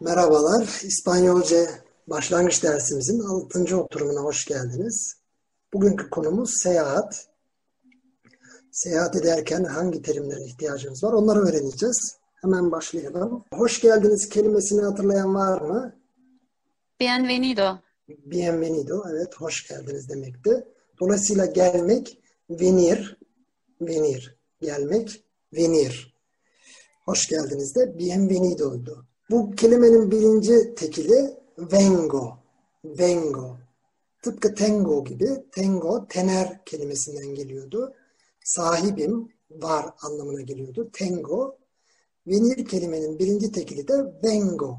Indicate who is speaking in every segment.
Speaker 1: Merhabalar, İspanyolca başlangıç dersimizin 6. oturumuna hoş geldiniz. Bugünkü konumuz seyahat. Seyahat ederken hangi terimlere ihtiyacımız var onları öğreneceğiz. Hemen başlayalım. Hoş geldiniz kelimesini hatırlayan var mı?
Speaker 2: Bienvenido.
Speaker 1: Bienvenido, evet hoş geldiniz demekti. Dolayısıyla gelmek, venir, venir, gelmek, venir. Hoş geldiniz de bienvenido'ydu. Bu kelimenin birinci tekili vengo. Vengo. Tıpkı tango gibi. Tango tener kelimesinden geliyordu. Sahibim, var anlamına geliyordu. Tango. Venir kelimenin birinci tekili de vengo.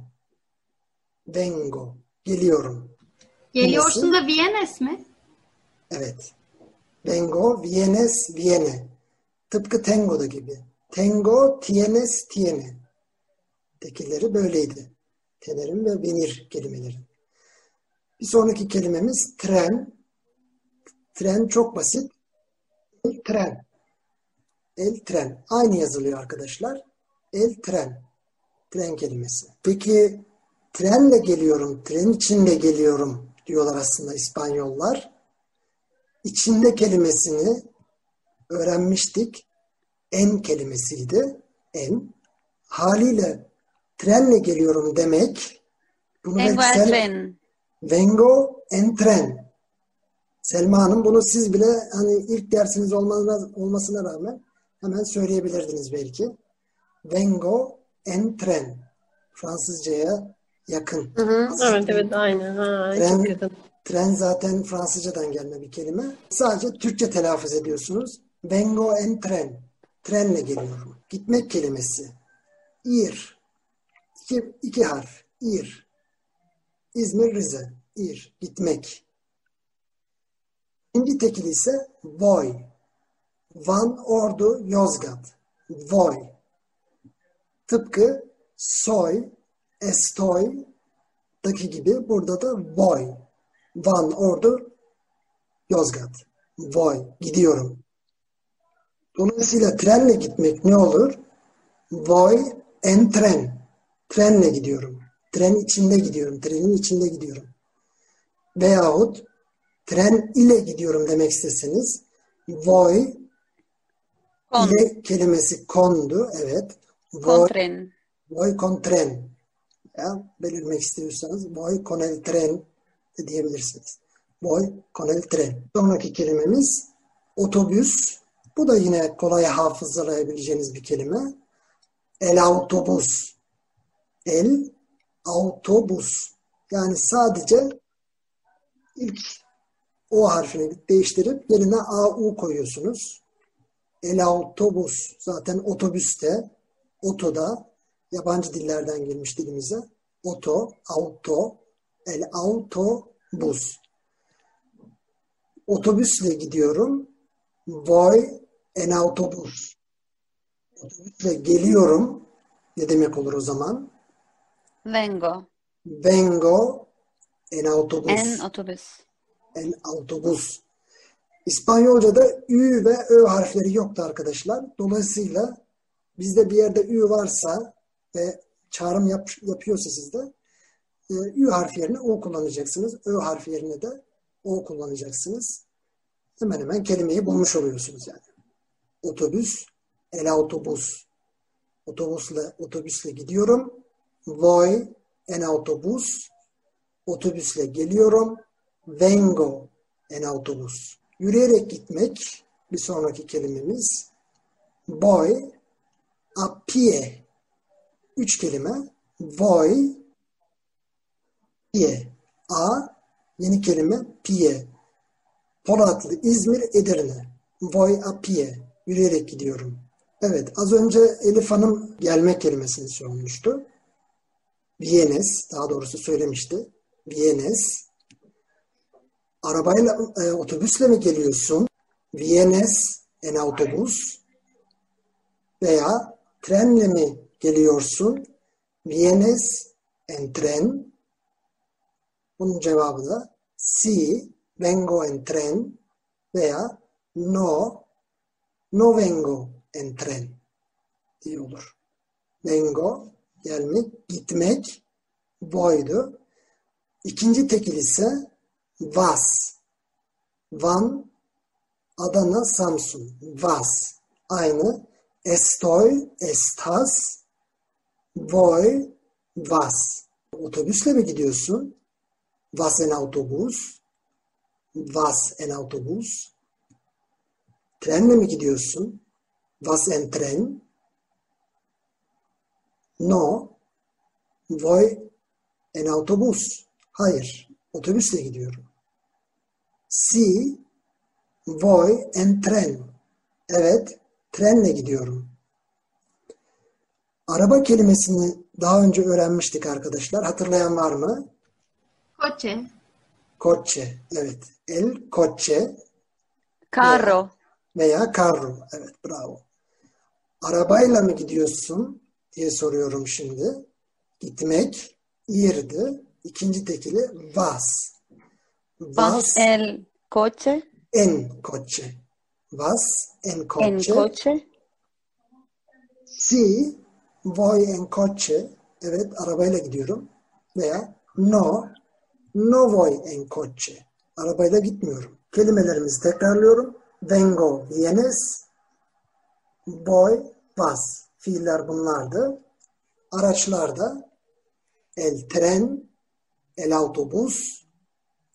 Speaker 1: Vengo. Geliyorum.
Speaker 2: Geliyorsun da Vienes mi?
Speaker 1: Evet. Vengo, vienes, viene. Tıpkı tango'da gibi. Tango, tienes, tiene. Tekilleri böyleydi. Tenerin ve venir kelimelerin. Bir sonraki kelimemiz tren. Tren çok basit. El tren. El tren. Aynı yazılıyor arkadaşlar. El tren. Tren kelimesi. Peki trenle geliyorum, tren içinde geliyorum diyorlar aslında İspanyollar. İçinde kelimesini öğrenmiştik. En kelimesiydi. En. Haliyle trenle geliyorum demek. Bunu
Speaker 2: Vengo en tren.
Speaker 1: Vengo en tren. Selma Hanım bunu siz bile hani ilk dersiniz olmasına, olmasına rağmen hemen söyleyebilirdiniz belki. Vengo en tren. Fransızcaya yakın.
Speaker 3: Hı hı,
Speaker 1: Aslında
Speaker 3: evet evet aynen. Ha,
Speaker 1: Tren-
Speaker 3: çok yakın.
Speaker 1: Tren zaten Fransızcadan gelme bir kelime. Sadece Türkçe telaffuz ediyorsunuz. Vengo en tren. Trenle geliyorum. Gitmek kelimesi. Ir. İki, iki harf. Ir. İzmir, Rize. İr. Gitmek. İkinci tekili ise Voy. Van, Ordu, Yozgat. Voy. Tıpkı soy, estoy daki gibi burada da voy. Van, Ordu, Yozgat. Voy. Gidiyorum. Dolayısıyla trenle gitmek ne olur? Voy en tren. Trenle gidiyorum. Tren içinde gidiyorum. Trenin içinde gidiyorum. Veyahut tren ile gidiyorum demek isteseniz voy
Speaker 2: Con.
Speaker 1: ile kelimesi kondu. Evet. Voy,
Speaker 2: tren.
Speaker 1: voy con tren. Ya, belirtmek istiyorsanız voy con el tren de diyebilirsiniz. Voy con el tren. Sonraki kelimemiz otobüs. Bu da yine kolay hafızalayabileceğiniz bir kelime. El autobus. El autobus. Yani sadece ilk o harfini değiştirip yerine AU koyuyorsunuz. El autobus. Zaten otobüste, otoda yabancı dillerden girmiş dilimize. Oto, auto, el autobus. Otobüsle gidiyorum. Voy en autobus. Otobüsle geliyorum. Ne demek olur o zaman?
Speaker 2: Vengo.
Speaker 1: Vengo en autobus.
Speaker 2: En otobüs.
Speaker 1: En autobus. İspanyolca'da ü ve ö harfleri yoktu arkadaşlar. Dolayısıyla bizde bir yerde ü varsa ve çağrım yap, yapıyorsa sizde e, ü harfi yerine o kullanacaksınız. Ö harfi yerine de o kullanacaksınız. Hemen hemen kelimeyi bulmuş oluyorsunuz yani. Otobüs, el autobus. Otobüsle, otobüsle gidiyorum. Voy en autobus. Otobüsle geliyorum. Vengo en autobus. Yürüyerek gitmek bir sonraki kelimemiz. Voy a pie. Üç kelime. Voy pie. A yeni kelime pie. Polatlı, İzmir, Edirne. Voy a pie. Yürüyerek gidiyorum. Evet, az önce Elif Hanım gelmek kelimesini sormuştu. Vienes, daha doğrusu söylemişti. Vienes. Arabayla, e, otobüsle mi geliyorsun? Vienes en autobus. Veya trenle mi geliyorsun? Vienes en tren. Bunun cevabı da si vengo en tren veya no no vengo en tren diye olur. Vengo gelmek, gitmek voydu. İkinci tekil ise was. Van, Adana, Samsun. Was. Aynı. Estoy, estas. Voy, was. Otobüsle mi gidiyorsun? Was en Autobus? Was en Autobus? Trenle mi gidiyorsun? Was en Tren? No. Voy en Autobus. Hayır. Otobüsle gidiyorum. Si. Voy en tren. Evet. Trenle gidiyorum. Araba kelimesini daha önce öğrenmiştik arkadaşlar. Hatırlayan var mı?
Speaker 2: Coche.
Speaker 1: Coche. Evet. El coche
Speaker 2: Carro.
Speaker 1: veya carro. Evet. Bravo. Arabayla mı gidiyorsun diye soruyorum şimdi. Gitmek. irdi. İkinci tekili was.
Speaker 2: Was el coche.
Speaker 1: en coche. Was en
Speaker 2: En
Speaker 1: coche.
Speaker 2: coche.
Speaker 1: Si voy en coche. Evet arabayla gidiyorum. Veya no no voy en coche. Arabayla gitmiyorum. Kelimelerimizi tekrarlıyorum. Vengo, vienes. Voy, vas. Fiiller bunlardı. Araçlarda el tren, el autobus,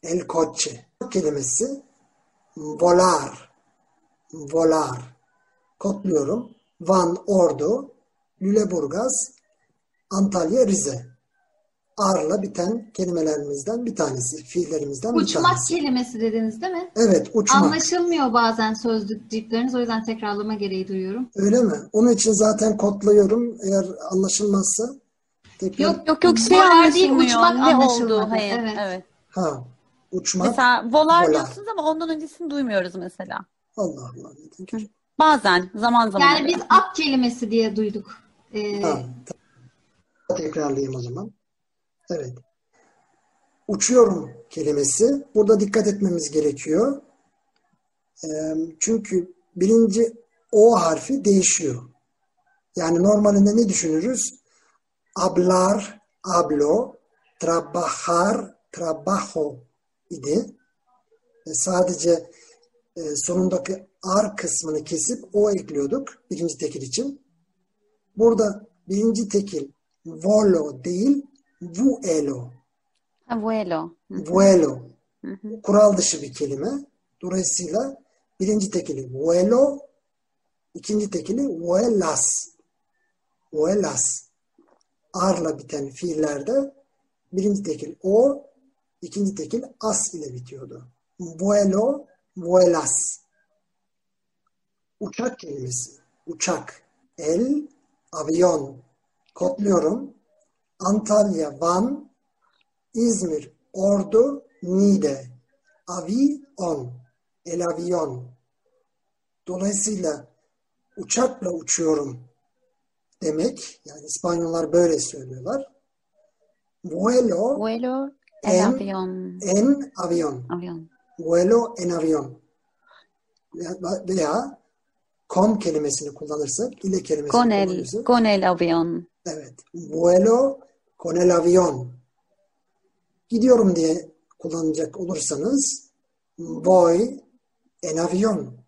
Speaker 1: el coche kelimesi volar, volar. Kodluyorum. Van, Ordu, Lüleburgaz, Antalya, Rize. Ar'la biten kelimelerimizden bir tanesi, fiillerimizden bir
Speaker 3: Uçmak
Speaker 1: tanesi.
Speaker 3: kelimesi dediniz değil mi?
Speaker 1: Evet, uçmak.
Speaker 3: Anlaşılmıyor bazen sözlükleriniz o yüzden tekrarlama gereği duyuyorum.
Speaker 1: Öyle mi? Onun için zaten kodluyorum. Eğer anlaşılmazsa tekrar
Speaker 3: Yok
Speaker 2: Yok yok şey
Speaker 3: Volar değil, uçmak
Speaker 2: ne oldu? Hayır.
Speaker 3: Evet.
Speaker 2: Evet.
Speaker 1: ha uçmak.
Speaker 2: Mesela volar
Speaker 1: Volar.
Speaker 2: diyorsunuz ama ondan öncesini duymuyoruz mesela.
Speaker 1: Allah Allah. neden?
Speaker 2: Bazen, zaman zaman.
Speaker 3: Yani biz at kelimesi diye duyduk. Ee,
Speaker 1: Ha, tamam. Tekrarlayayım o zaman. Evet. Uçuyorum kelimesi. Burada dikkat etmemiz gerekiyor. Çünkü birinci O harfi değişiyor. Yani normalinde ne düşünürüz? Hablar, hablo, trabajar, trabajo idi. Sadece sonundaki ar kısmını kesip o ekliyorduk birinci tekil için. Burada birinci tekil volo değil vuelo.
Speaker 2: Ha, vuelo. Hı.
Speaker 1: Vuelo.
Speaker 2: Hı.
Speaker 1: Kural dışı bir kelime. Dolayısıyla birinci tekili vuelo, ikinci tekili vuelas. Vuelas. Arla biten fiillerde birinci tekil o, ikinci tekil as ile bitiyordu. Vuelo, vuelas. Uçak kelimesi. Uçak. El, avion. Kodluyorum. Antalya, Van, İzmir, Ordu, Niğde. Avion. El avion. Dolayısıyla uçakla uçuyorum demek. Yani İspanyollar böyle söylüyorlar. Vuelo
Speaker 2: Vuelo el
Speaker 1: En-
Speaker 2: avión.
Speaker 1: en avion.
Speaker 2: Avión.
Speaker 1: Vuelo en avion. Veya, com kelimesini kullanırsak, ile kelimesini
Speaker 2: Con el,
Speaker 1: kullanırsak.
Speaker 2: con el avión.
Speaker 1: Evet. Vuelo con el avión. Gidiyorum diye kullanacak olursanız voy en avión.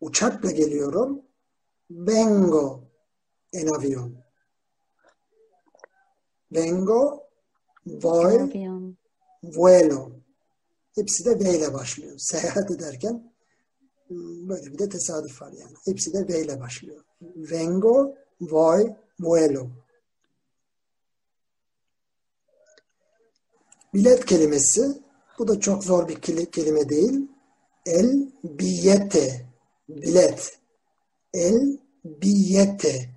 Speaker 1: Uçakla geliyorum. Vengo en avión. Vengo, voy,
Speaker 2: avión.
Speaker 1: vuelo. Hepsi de V ile başlıyor. Seyahat ederken hmm, böyle bir de tesadüf var yani. Hepsi de V ile başlıyor. Vengo, voy, vuelo. Bilet kelimesi, bu da çok zor bir keli- kelime değil. El billete, bilet. El billete.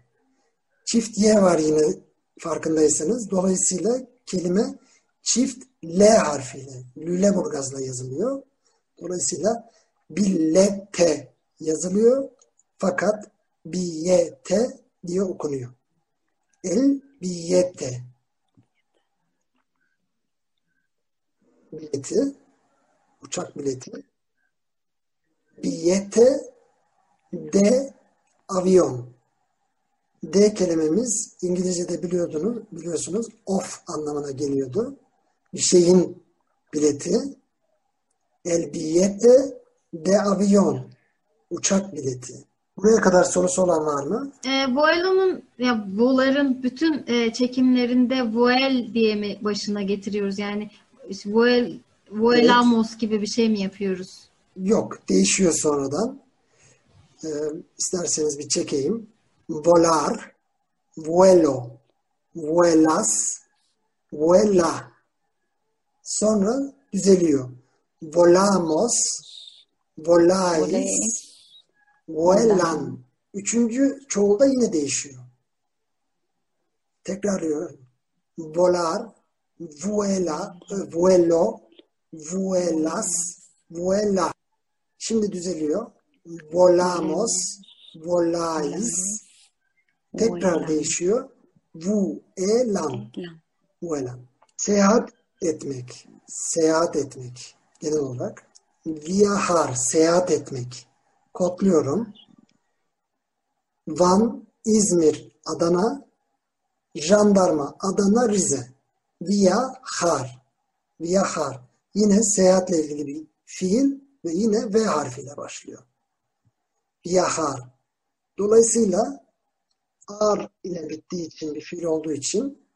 Speaker 1: Çift Y var yine farkındaysanız. Dolayısıyla kelime çift L harfiyle, Lüleburgaz'la yazılıyor. Dolayısıyla billete yazılıyor. Fakat billete diye okunuyor. El billete. Bileti, uçak bileti. Billete de avion. D kelimemiz İngilizce'de biliyordunuz, biliyorsunuz off anlamına geliyordu. Bir şeyin bileti. El billete de avion. Uçak bileti. Buraya kadar sorusu olan var mı?
Speaker 3: E, Vuelo'nun ya Vueler'ın bütün e, çekimlerinde Vuel diye mi başına getiriyoruz? Yani işte Vuel, Vuelamos gibi bir şey mi yapıyoruz?
Speaker 1: Yok. Değişiyor sonradan. Ee, isterseniz bir çekeyim. Volar, vuelo, vuelas, vuela. Sonra düzeliyor. Volamos, volais,
Speaker 2: Voley.
Speaker 1: Vuelan. Üçüncü çoğulda yine değişiyor. Tekrarlıyorum. Volar, vuela, e, vuelo, vuelas, vuela. Şimdi düzeliyor. Volamos, volais. Tekrar
Speaker 2: Vuelan.
Speaker 1: değişiyor. Vuelan,
Speaker 2: Lan.
Speaker 1: vuelan. Seyahat etmek, seyahat etmek genel olarak. Viajar, seyahat etmek. Kodluyorum. Van, İzmir, Adana, Jandarma, Adana, Rize. Viajar, viajar. Yine seyahatle ilgili bir fiil ve yine V harfiyle başlıyor. Viajar. Dolayısıyla ar ile bittiği için bir fiil olduğu için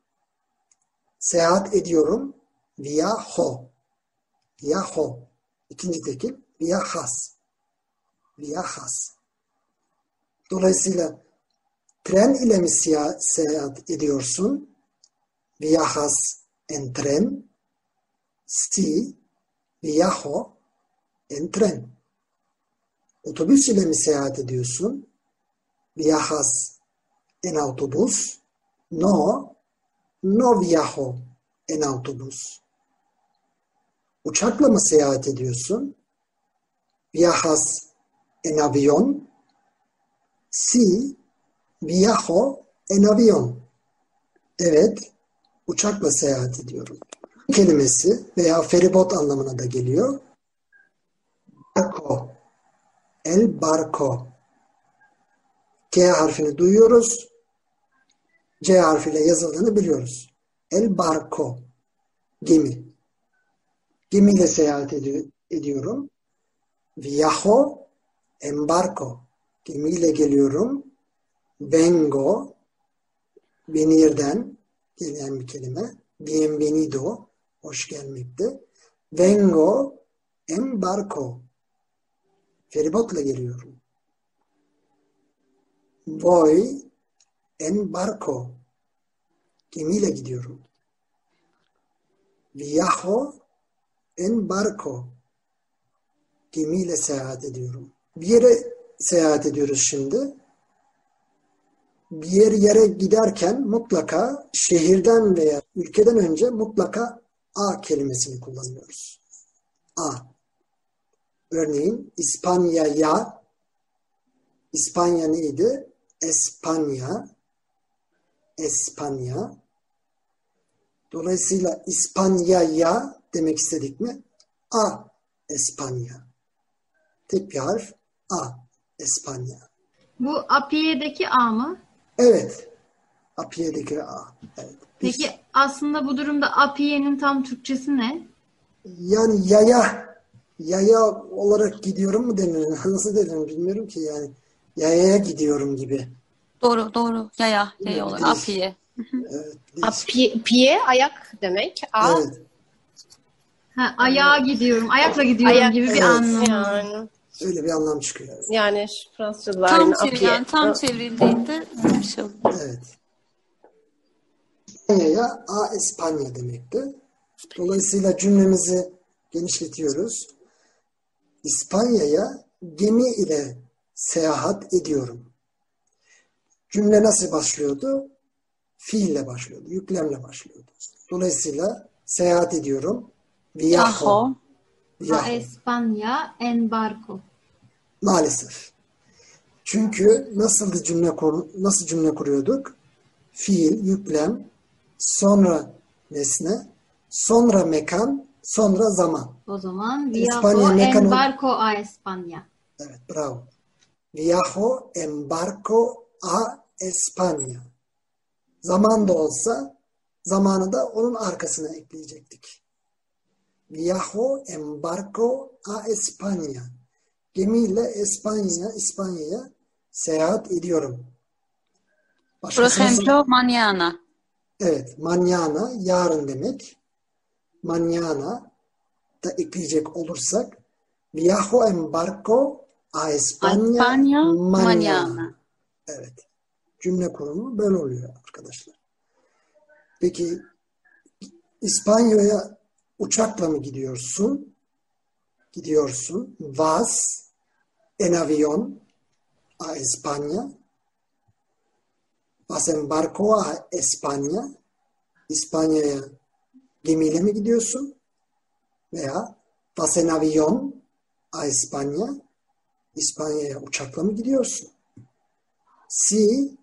Speaker 1: seyahat ediyorum. Viajo. Viajo. İkinci tekil Viajas. Dolayısıyla tren ile mi seyahat ediyorsun? Viajas en tren. Si viajo en tren. Otobüs ile mi seyahat ediyorsun? Viajas en autobús? No, no viajo en autobús. Uçakla mı seyahat ediyorsun? Viajas en avión? Sí, viajo en avión. Evet, uçakla seyahat ediyorum. Kelimesi veya feribot anlamına da geliyor. Barco, el barco. K harfini duyuyoruz. C harfiyle yazıldığını biliyoruz. El barco, gemi. Gemiyle seyahat edi- ediyorum. Viajo en barco. Gemiyle geliyorum. Vengo, venirden gelen bir kelime. Bienvenido, hoş gelmekte. Vengo en barco. Feribotla geliyorum. Voy en barco. Gemiyle gidiyorum. Viajo en barco. Gemiyle seyahat ediyorum. Bir yere seyahat ediyoruz şimdi. Bir yer yere giderken mutlaka şehirden veya ülkeden önce mutlaka A kelimesini kullanıyoruz. A. Örneğin İspanya'ya İspanya neydi? Espanya Espanya Dolayısıyla İspanya'ya demek istedik mi? A. Espanya. Tek bir harf A. Espanya.
Speaker 3: Bu Apiye'deki A mı?
Speaker 1: Evet. Apiye'deki A. Evet.
Speaker 3: Peki aslında bu durumda Apiye'nin tam Türkçesi ne?
Speaker 1: Yani yaya yaya olarak gidiyorum mu denir? Nasıl denir bilmiyorum ki yani. Yayaya gidiyorum gibi.
Speaker 2: Doğru doğru. Yaya. Yaya olur.
Speaker 1: Değiş-
Speaker 2: Apiye.
Speaker 1: Evet.
Speaker 4: A,
Speaker 1: değişik.
Speaker 4: pie, pie, ayak demek. A,
Speaker 1: Evet.
Speaker 3: Ha, ayağa gidiyorum, ayakla gidiyorum
Speaker 4: Ayak-
Speaker 3: gibi bir
Speaker 1: Evet.
Speaker 3: anlamı.
Speaker 4: yani,
Speaker 1: Öyle bir anlam çıkıyor.
Speaker 4: yani Fransızcalar
Speaker 2: Tam çevir, yani tam çevrildiğinde bir şey olur.
Speaker 1: Evet. İspanya'ya A Espanya demekti. Dolayısıyla cümlemizi genişletiyoruz. İspanya'ya gemi ile seyahat ediyorum. Cümle nasıl başlıyordu? Fiille başlıyordu, yüklemle başlıyordu. Dolayısıyla seyahat ediyorum. Viajo.
Speaker 2: Yaho.
Speaker 3: A
Speaker 1: Viajo.
Speaker 3: España en barco.
Speaker 1: Maalesef. Çünkü nasıl cümle kur, nasıl cümle kuruyorduk? Fiil, yüklem, sonra nesne, sonra mekan, sonra zaman.
Speaker 3: O zaman viajo en
Speaker 1: mekano-
Speaker 3: barco a España.
Speaker 1: Evet, bravo. Viajo en barco a España. Zaman da olsa zamanı da onun arkasına ekleyecektik. Viajo en barco a España. Gemiyle İspanya, İspanya'ya seyahat ediyorum.
Speaker 2: Por
Speaker 1: Başkasına-
Speaker 2: ejemplo, mañana.
Speaker 1: Evet, mañana yarın demek. Mañana da ekleyecek olursak viajo en barco a España,
Speaker 2: España,
Speaker 1: mañana.
Speaker 2: mañana.
Speaker 1: Evet. Cümle kurumu böyle oluyor arkadaşlar. Peki İspanya'ya uçakla mı gidiyorsun? Gidiyorsun. Vas en avión a España. Vas en barco a España. İspanya'ya gemiyle mi gidiyorsun? Veya vas en avión a España. İspanya'ya uçakla mı gidiyorsun? Si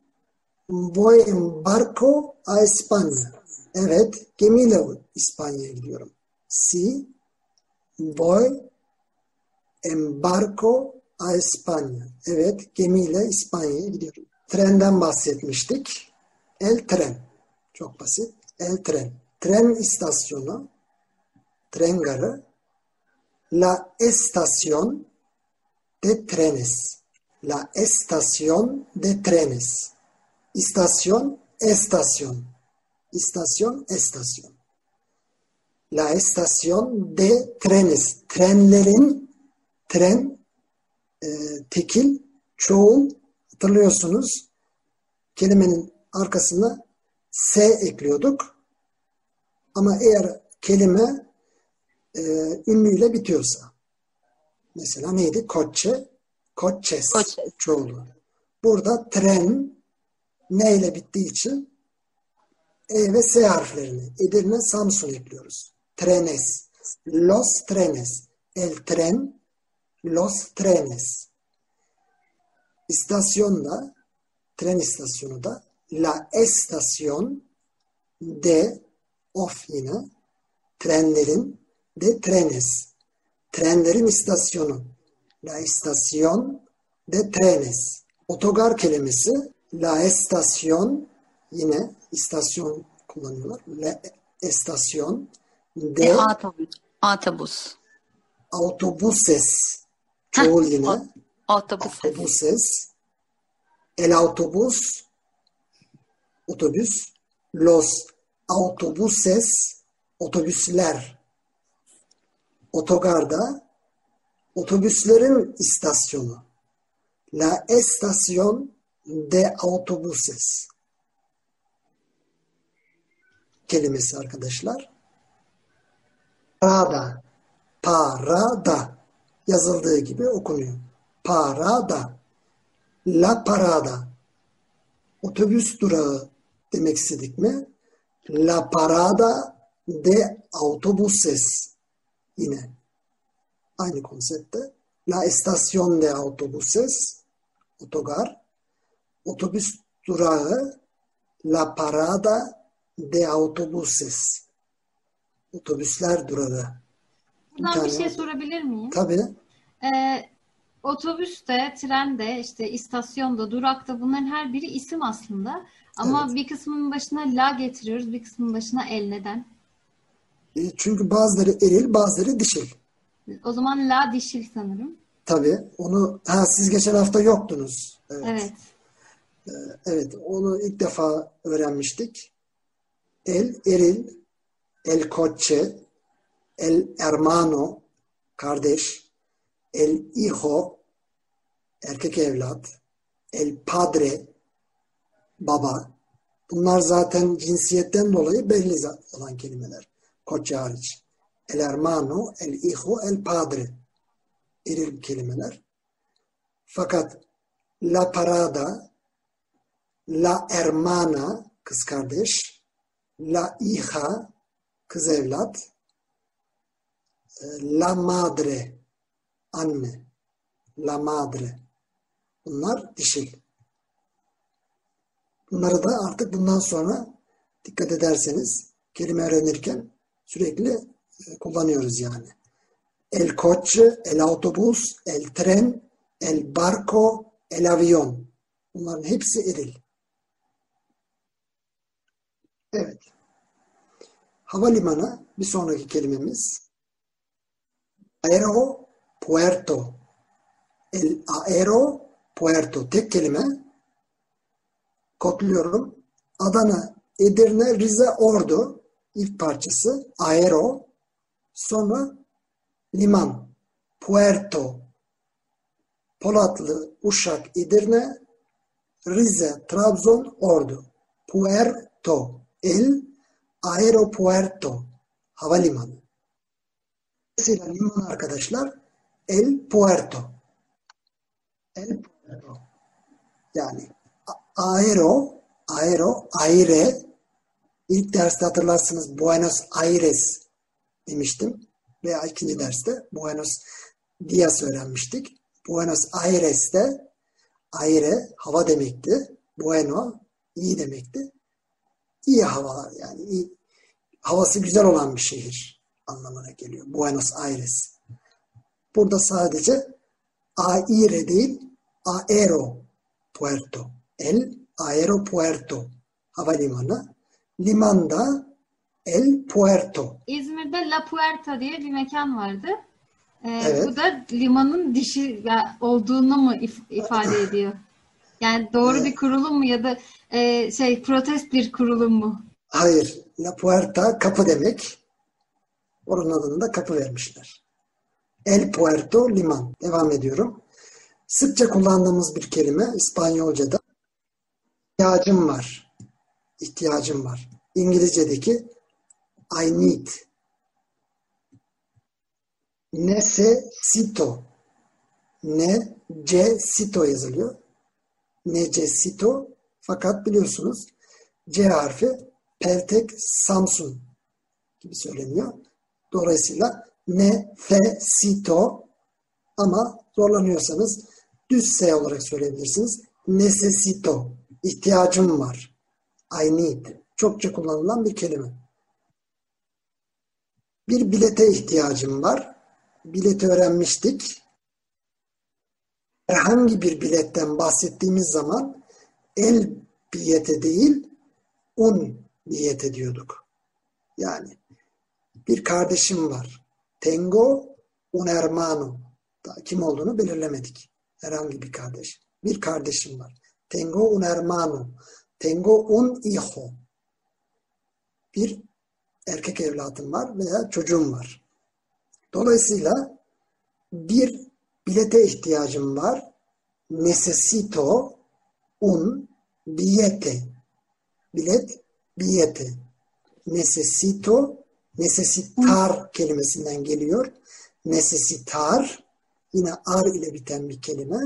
Speaker 1: voy en barco a España. Evet, gemiyle İspanya'ya gidiyorum. Si voy en barco a España. Evet, gemiyle İspanya'ya gidiyorum. Trenden bahsetmiştik. El tren. Çok basit. El tren. Tren istasyonu, tren garı, la estación de trenes. La estación de trenes. İstasyon, estasyon. İstasyon, estasyon. La estación de trenes. Trenlerin, tren, e, tekil, çoğul, hatırlıyorsunuz. Kelimenin arkasına S ekliyorduk. Ama eğer kelime e, ünlüyle bitiyorsa. Mesela neydi? Coche, coches,
Speaker 2: Coches.
Speaker 1: çoğulu. Burada tren neyle bittiği için E ve S harflerini Edirne, Samsun ekliyoruz. Trenes, los trenes, el tren, los trenes. İstasyonda, tren istasyonu da la estación de of yine trenlerin de trenes. Trenlerin istasyonu. La estación de trenes. Otogar kelimesi la estación yine istasyon kullanıyorlar. La estación
Speaker 2: E,
Speaker 1: de
Speaker 2: autobüs. Autobus.
Speaker 1: autobuses. Çoğul yine.
Speaker 2: o- Autobus.
Speaker 1: Autobuses. El autobús. Otobüs. Los autobuses. Otobüsler. Otogarda otobüslerin istasyonu. La estación de autobuses. Kelimesi arkadaşlar. Parada. Parada. Yazıldığı gibi okunuyor. Parada. La parada. Otobüs durağı demek istedik mi? La parada de autobuses. Yine aynı konsepte. La estación de autobuses. Otogar. Otobüs durağı. La parada de autobuses. Otobüsler durağı.
Speaker 3: Buradan bir şey sorabilir miyim?
Speaker 1: Tabii.
Speaker 3: Ee, otobüste, trende, işte istasyonda, durakta bunların her biri isim aslında. Ama
Speaker 1: Evet.
Speaker 3: bir kısmının başına la getiriyoruz, bir kısmının başına el. Neden?
Speaker 1: E, Çünkü bazıları eril, bazıları dişil.
Speaker 3: O zaman la dişil sanırım.
Speaker 1: Tabii. Onu ha, siz geçen hafta yoktunuz. Evet.
Speaker 3: Evet.
Speaker 1: Evet, onu ilk defa öğrenmiştik. El eril, el coche, el hermano, kardeş, el hijo, erkek evlat, el padre, baba. Bunlar zaten cinsiyetten dolayı belli olan kelimeler. Coche hariç. El hermano, el hijo, el padre. Eril kelimeler. Fakat la parada, La hermana kız kardeş, la hija kız evlat, la madre anne, la madre. Bunlar dişil. Bunları da artık bundan sonra dikkat ederseniz kelime öğrenirken sürekli e, kullanıyoruz yani. El coche, el autobús, el tren, el barco, el avión. Bunların hepsi eril. Evet. Havalimanı bir sonraki kelimemiz. Aeropuerto. El aeropuerto. Tek kelime. Kodluyorum. Adana, Edirne, Rize, Ordu. İlk parçası. Aero. Sonra liman. Puerto. Polatlı, Uşak, Edirne, Rize, Trabzon, Ordu. Puerto. El aeropuerto. Havalimanı. Mesela liman arkadaşlar El Puerto. El Puerto. Yani aero, aero, aire. İlk derste hatırlarsınız Buenos Aires demiştim. Veya ikinci derste Buenos Dias öğrenmiştik. Buenos Aires'te aire hava demekti. Bueno iyi demekti. İyi havalar yani iyi, havası güzel olan bir şehir anlamına geliyor. Buenos Aires. Burada sadece aire değil aero puerto. El aeropuerto havalimanı. Limanda el puerto.
Speaker 3: İzmir'de La Puerta diye bir mekan vardı. Ee,
Speaker 1: Evet.
Speaker 3: Bu da limanın dişi olduğunu mu if- ifade ediyor? Yani doğru bir kurulum mu ya da e, şey protest bir kurulum mu?
Speaker 1: Hayır. La puerta kapı demek. Onun adını da kapı vermişler. El puerto liman. Devam ediyorum. Sıkça kullandığımız bir kelime İspanyolca'da ihtiyacım var. İhtiyacım var. İngilizce'deki I need. Necesito. Necesito yazılıyor. Necesito. Fakat biliyorsunuz C harfi Peltek Samsun gibi söyleniyor. Dolayısıyla nefesito ama zorlanıyorsanız düz S olarak söyleyebilirsiniz. Necesito. İhtiyacım var. I need. Çokça kullanılan bir kelime. Bir bilete ihtiyacım var. Bileti öğrenmiştik. Herhangi bir biletten bahsettiğimiz zaman el bilete değil un bilete diyorduk. Yani bir kardeşim var. Tengo un hermano. Kim olduğunu belirlemedik. Herhangi bir kardeş. Bir kardeşim var. Tengo un hermano. Tengo un hijo. Bir erkek evladım var veya çocuğum var. Dolayısıyla bir bilete ihtiyacım var. Necesito un billete. Bilet, billete. Necesito, necesitar kelimesinden geliyor. Necesitar, yine ar ile biten bir kelime.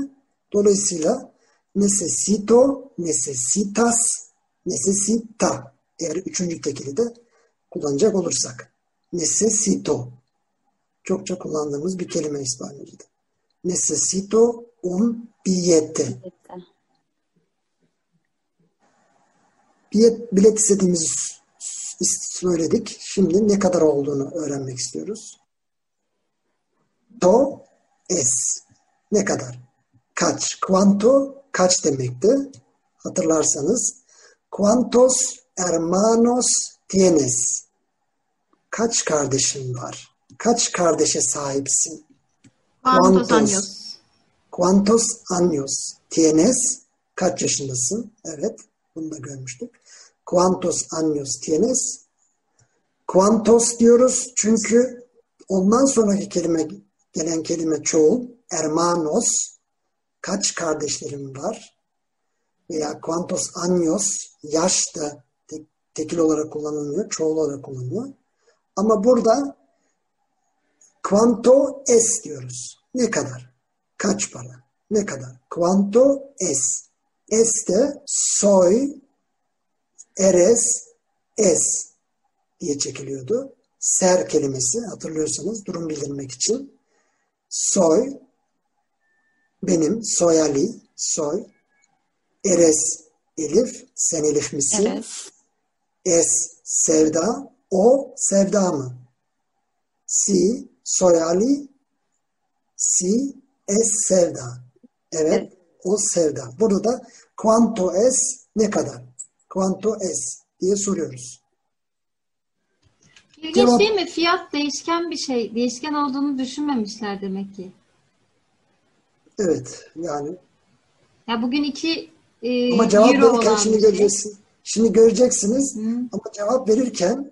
Speaker 1: Dolayısıyla necesito, necesitas, necesita. Eğer üçüncü tekili de kullanacak olursak. Necesito. Çokça kullandığımız bir kelime İspanyolca'da. Necesito un billete. Bilet, bilet istediğimizi söyledik. Şimdi ne kadar olduğunu öğrenmek istiyoruz. To es. Ne kadar? Kaç? Cuanto kaç demekti? Hatırlarsanız. Cuantos hermanos tienes? Kaç kardeşin var? Kaç kardeşe sahipsin?
Speaker 3: Cuantos
Speaker 1: Cuantos.
Speaker 3: años?
Speaker 1: Cuantos años tienes? Kaç yaşındasın? Evet, bunu da görmüştük. Cuantos años tienes? Cuantos diyoruz çünkü ondan sonraki kelime gelen kelime çoğul. Hermanos. Kaç kardeşlerim var? Veya cuantos años yaş da te- tekil olarak kullanılmıyor, çoğul olarak kullanılıyor. Ama burada Quanto es diyoruz. Ne kadar? Kaç para? Ne kadar? Quanto es. Es de soy, eres, es diye çekiliyordu. Ser kelimesi hatırlıyorsanız durum bildirmek için. Soy, benim, soy Ali, soy. Eres, Elif, sen Elif misin?
Speaker 2: Eres.
Speaker 1: Es, Sevda, o Sevda mı? Si, soy Ali, si, es Sevda. Evet,
Speaker 2: Evet.
Speaker 1: o Sevda. Burada da cuanto es ne kadar? Cuanto es. diye soruyoruz.
Speaker 3: İlginç
Speaker 1: Cevap-
Speaker 3: değil mi? Fiyat değişken bir şey. Değişken olduğunu düşünmemişler demek ki.
Speaker 1: Evet yani
Speaker 3: Ya bugün iki e,
Speaker 1: ama cevap
Speaker 3: euro
Speaker 1: verirken şimdi
Speaker 3: şey.
Speaker 1: göreceksin. Şimdi göreceksiniz
Speaker 3: Hı.
Speaker 1: ama cevap verirken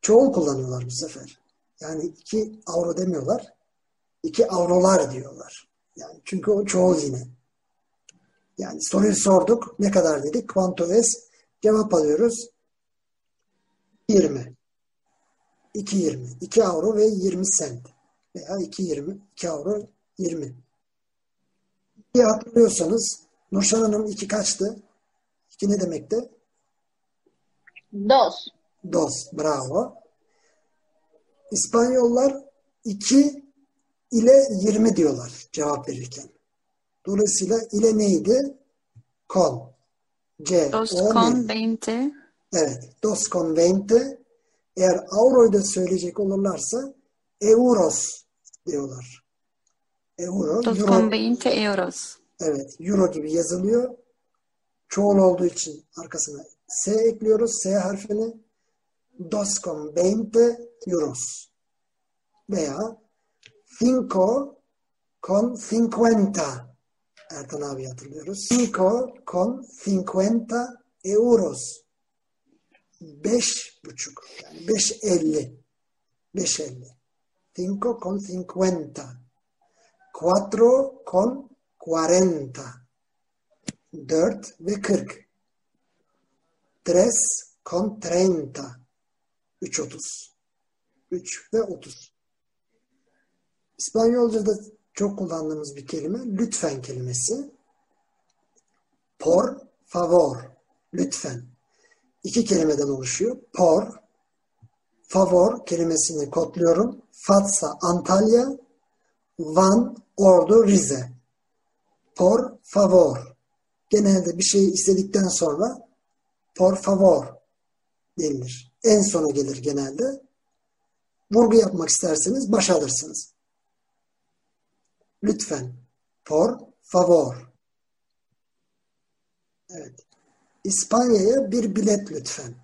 Speaker 1: çoğul kullanıyorlar bu sefer. Yani 2 avro demiyorlar. 2 avrolar diyorlar. Yani çünkü o çoğul yine. Yani soruyu sorduk. Ne kadar dedik? Quanto es? Cevap alıyoruz. 20. 2.20. 2 avro ve 20 sent. Veya 2.20. 2 avro 20. İyi hatırlıyorsanız Nurşar Hanım 2 kaçtı? 2 ne demekti?
Speaker 4: Dos.
Speaker 1: Dos. Bravo. İspanyollar 2 ile 20 diyorlar cevap verirken. Dolayısıyla ile neydi? Kol.
Speaker 2: 220.
Speaker 1: Evet. 220. Eğer euroyu da söyleyecek olurlarsa euros diyorlar. Euro.
Speaker 2: 220 euros.
Speaker 1: Evet. Euro gibi yazılıyor. Çoğul olduğu için arkasına S ekliyoruz. S harfini. 220 euros. Veya cinco con cincuenta Ertan abi hatırlıyoruz. Cinco con cincuenta euros. Beş buçuk. Yani beş elli. Beş elli. Cinco con cincuenta. Cuatro con cuarenta. Dört ve kırk. Tres con treinta. Üç otuz. Üç ve otuz. İspanyolca'da çok kullandığımız bir kelime lütfen kelimesi. Por favor. Lütfen. İki kelimeden oluşuyor. Por, favor kelimesini kodluyorum. Fatsa, Antalya, Van, Ordu, Rize. Por favor. Genelde bir şeyi istedikten sonra por favor denilir. En sona gelir genelde. Vurgu yapmak isterseniz başa alırsınız. Lütfen. Por favor. Evet. İspanya'ya bir bilet lütfen.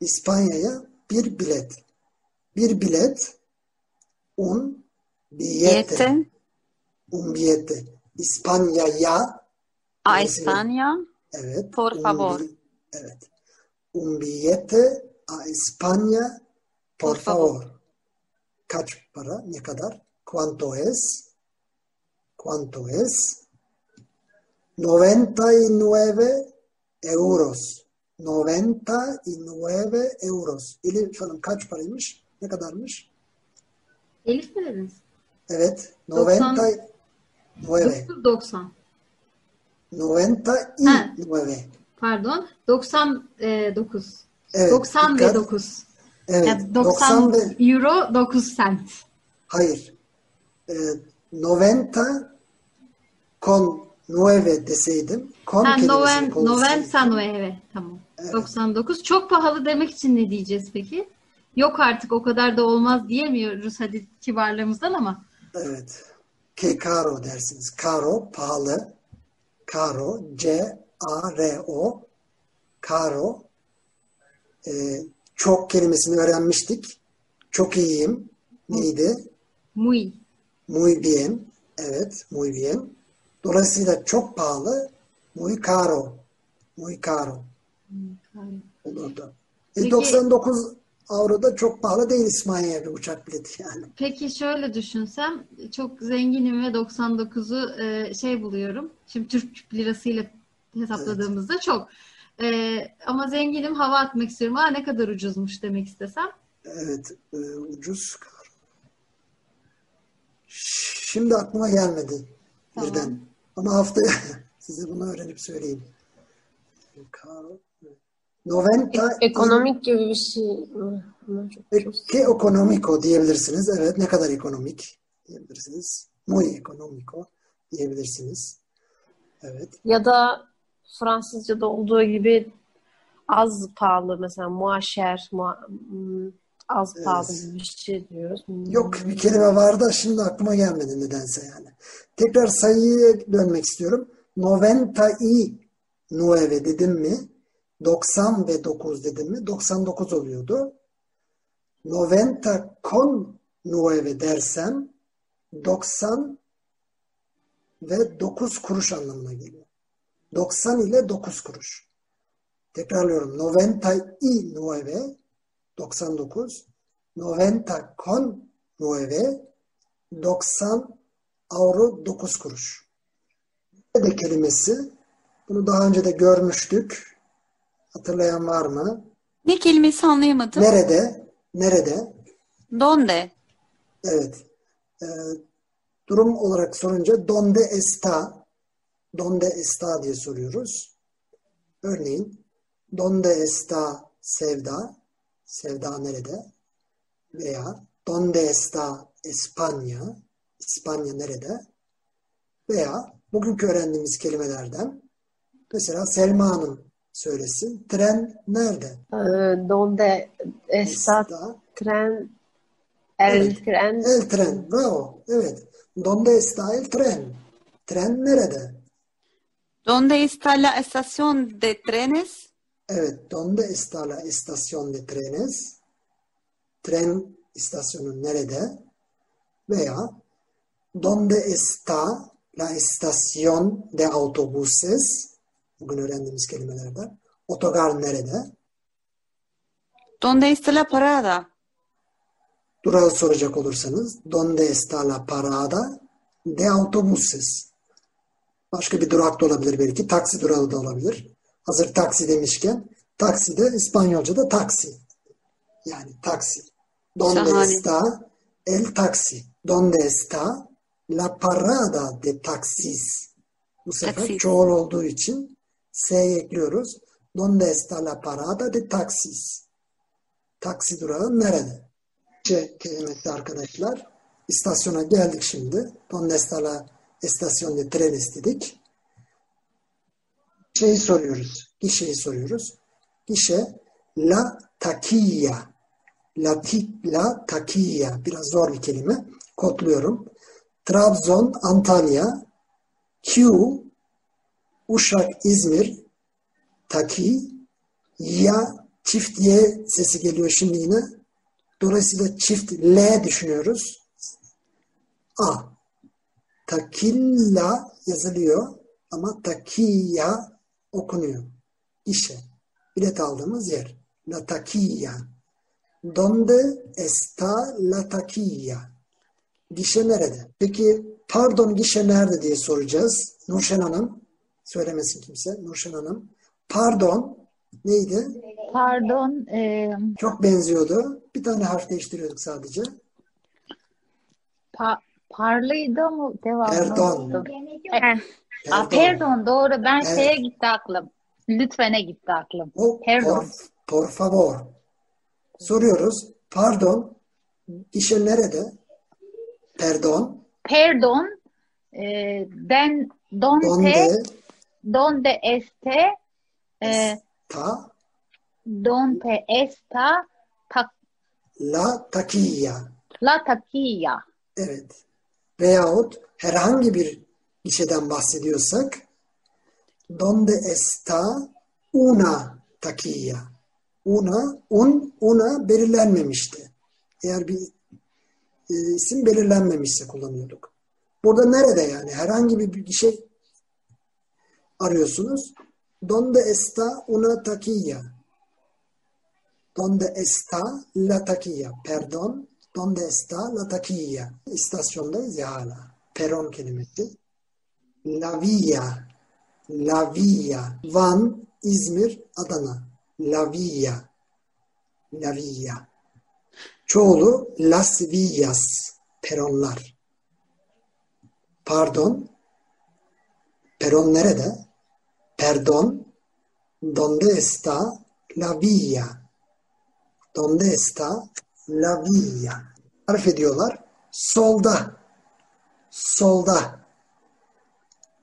Speaker 1: İspanya'ya bir bilet. Bir bilet un billete.
Speaker 2: Yete.
Speaker 1: Un billete. İspanya'ya
Speaker 2: A España.
Speaker 1: evet.
Speaker 2: Por
Speaker 1: un
Speaker 2: favor.
Speaker 1: evet. Un billete a España por,
Speaker 2: Por favor.
Speaker 1: favor. Kaç para? Ne kadar? Cuánto es? Cuánto es? 99 euros. 99 euros. Elif Hanım kaç paraymış? Ne kadarmış?
Speaker 3: Elif mi dediniz?
Speaker 1: Evet.
Speaker 3: 90.
Speaker 1: 99.
Speaker 3: 90.
Speaker 1: 99.
Speaker 3: Pardon. 99.
Speaker 1: Evet.
Speaker 3: 90 ve
Speaker 1: dikkat.
Speaker 3: 9.
Speaker 1: Evet.
Speaker 3: Yani
Speaker 1: 90
Speaker 3: 90
Speaker 1: ve
Speaker 3: euro 9 cent.
Speaker 1: Hayır. E, 90 con 9 deseydim. Con
Speaker 3: Ha, noven,
Speaker 1: kullansaydım.
Speaker 3: 99 tamam. 99. Çok pahalı demek için ne diyeceğiz peki? Yok artık o kadar da olmaz diyemiyoruz hadi kibarlığımızdan ama.
Speaker 1: Evet. Que caro dersiniz. Caro, pahalı. Caro, C-A-R-O. Caro. E, çok kelimesini öğrenmiştik. Çok iyiyim. Neydi?
Speaker 3: Muy.
Speaker 1: Muy bien. Evet, muy bien. Dolayısıyla çok pahalı. Muy caro. Muy caro. olurdu. E,
Speaker 3: Peki-
Speaker 1: 99 avro da çok pahalı değil İspanya'ya bir uçak bileti yani.
Speaker 3: Peki şöyle düşünsem çok zenginim ve 99'u e, şey buluyorum. Şimdi Türk lirasıyla hesapladığımızda çok. E, ama zenginim hava atmak istiyorum. Aa ne kadar ucuzmuş demek istesem.
Speaker 1: Evet, e, ucuz. Şimdi aklıma gelmedi
Speaker 3: Tamam.
Speaker 1: birden. Ama haftaya size bunu öğrenip söyleyeyim. Noventa
Speaker 4: E- ekonomik gibi bir şey. çok
Speaker 1: E, economico diyebilirsiniz. Evet, ne kadar ekonomik diyebilirsiniz. Muy economico diyebilirsiniz. Evet.
Speaker 4: Ya da Fransızca'da olduğu gibi az pahalı mesela muaşer, mua, hmm, az pahalı
Speaker 1: Evet.
Speaker 4: gibi bir şey diyoruz. Hmm.
Speaker 1: Yok bir kelime var da şimdi aklıma gelmedi nedense yani. Tekrar sayıya dönmek istiyorum. Noventa y nueve dedim mi? 90 ve 9 dedim mi 99 oluyordu. 90 con 9 dersem 90 ve 9 kuruş anlamına geliyor. 90 ile 9 kuruş. Tekrarlıyorum. 99 99 90 con 9 90 avro 9 kuruş. Nerede kelimesi? Bunu daha önce de görmüştük. Hatırlayan var mı?
Speaker 2: Ne kelimesi anlayamadım.
Speaker 1: Nerede? Nerede?
Speaker 2: Donde?
Speaker 1: Evet. Ee, durum olarak sorunca donde está? Donde está diye soruyoruz. Örneğin donde está Sevda? Sevda nerede? Veya donde está España? İspanya nerede? Veya bugünkü öğrendiğimiz kelimelerden mesela Selma Hanım söylesin. Tren nerede?
Speaker 4: Ee, donde está
Speaker 1: Está.
Speaker 4: tren el
Speaker 1: Evet.
Speaker 4: tren
Speaker 1: El tren. Bravo. Evet. Donde está el tren? Tren nerede?
Speaker 2: Donde está la estación de trenes?
Speaker 1: Evet. Donde está la estación de trenes? Tren istasyonu nerede? Veya Donde está la estación de autobuses? Bugün öğrendiğimiz kelimelerden. Otogar nerede?
Speaker 2: Donde está la parada?
Speaker 1: Durağı soracak olursanız Donde está la parada de autobuses? Başka bir durak da olabilir belki. Taksi durağı da olabilir. Hazır taksi demişken taksi de İspanyolca'da taksi. Yani taksi. Donde
Speaker 2: Şahane.
Speaker 1: está el taksi? Donde está la parada de taxis? Bu sefer
Speaker 2: Taxis.
Speaker 1: çoğul olduğu için S'ye ekliyoruz. Donde está la parada de taxis? Taksi durağı nerede? C kelimesi arkadaşlar. İstasyona geldik şimdi. Donde está la estación de trenes dedik. Şeyi soruyoruz. Gişeyi soruyoruz. Gişe la taquilla. La, la taquilla. Biraz zor bir kelime. Kodluyorum. Trabzon, Antalya, Q, Uşak, İzmir, Taki, ya çift Y sesi geliyor şimdi yine. Dolayısıyla çift L düşünüyoruz. A. Takilla yazılıyor ama takiya okunuyor. İşe. Bilet aldığımız yer. La taquilla. Donde está la taquilla? Gişe nerede? Peki pardon gişe nerede diye soracağız. Nurşen Hanım. Söylemesin kimse. Nurşen Hanım. Pardon neydi?
Speaker 5: Pardon, e,
Speaker 1: Çok benziyordu. Bir tane harf değiştiriyorduk sadece.
Speaker 5: pa, parlıydı ama devamlı
Speaker 1: Pardon.
Speaker 5: unuttum. E, Aa, pardon, doğru. Ben
Speaker 1: Evet.
Speaker 5: şeye gitti aklım. Lütfene gitti aklım.
Speaker 1: O,
Speaker 5: Pardon.
Speaker 1: Por, por favor. Soruyoruz. Pardon. Gişe nerede? Pardon.
Speaker 5: Pardon, e, ben donde,
Speaker 1: Donde
Speaker 5: donde este, e,
Speaker 1: ta
Speaker 5: donde está ta,
Speaker 1: la taquilla.
Speaker 5: la taquilla.
Speaker 1: Evet. Veyahut herhangi bir gişeden bahsediyorsak donde está una taquilla. Una, un, una belirlenmemişti. Eğer bir e, isim belirlenmemişse kullanıyorduk. Burada nerede yani? Herhangi bir bir şey arıyorsunuz. Donde está una taquilla? Donde está la taquilla? Perdón. Donde está la taquilla? İstasyondayız ya hala. Peron kelimesi. La via. La via. Van, İzmir, Adana. La via. La via. Çoğulu las villas. Peronlar. Pardon. Peron nerede? Perdón. ¿Dónde está la vía? ¿Dónde está la vía? Harf ediyorlar. Solda. Solda.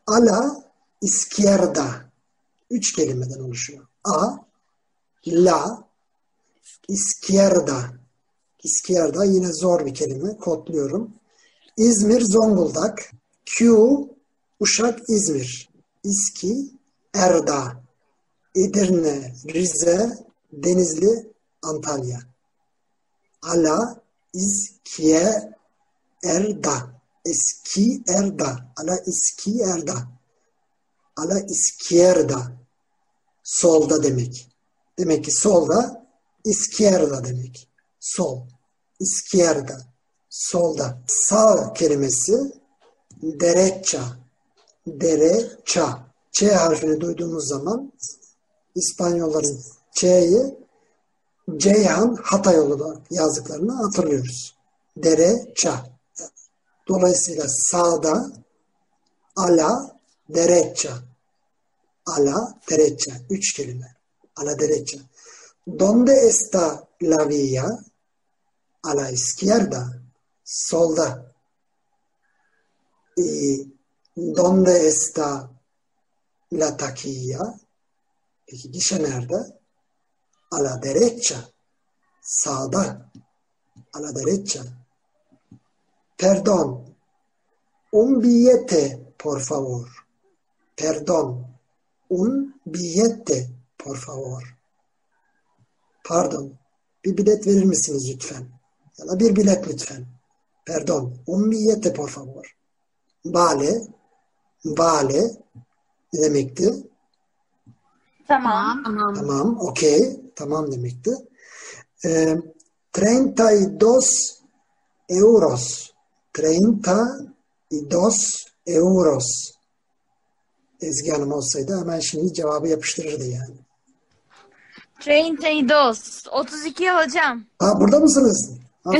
Speaker 1: A la izquierda. Üç kelimeden oluşuyor. A, la, izquierda. İskierda yine zor bir kelime. Kodluyorum. İzmir, Zonguldak. Q, Uşak, İzmir. İski, Erda. Edirne, Rize, Denizli, Antalya. Ala İskierda. Eskierda. Ala İskierda. Ala İskierda. Solda demek. Demek ki solda izquierda demek. Sol. Izquierda. Solda. Sağ kelimesi derecha. Derecha. Ç harfini duyduğumuz zaman İspanyolların Ç'yi Ceyhan Hatay olarak yazdıklarını hatırlıyoruz. Derecha. Dolayısıyla sağda ala derecha. Ala derecha. Üç kelime. A la derecha. ¿Dónde está la vía? A la izquierda. Solda. ¿Y dónde está la taquilla? Peki gişe nerede? A la derecha. Sağda. A la derecha. Perdón. Un billete, por favor. Perdón. Un billete, por favor. Pardon. Bir bilet verir misiniz lütfen? Ya da bir bilet lütfen. Perdón. Un billete, por favor. Vale. Vale. Ne demekti?
Speaker 5: Tamam.
Speaker 3: Tamam.
Speaker 1: Tamam. Okey. Tamam demekti. Ee, 32 euros. 32 euros. Ezgi Hanım olsaydı hemen şimdi cevabı yapıştırırdı yani.
Speaker 6: 32. 32 hocam.
Speaker 1: Ha burada mısınız? Ha, ha,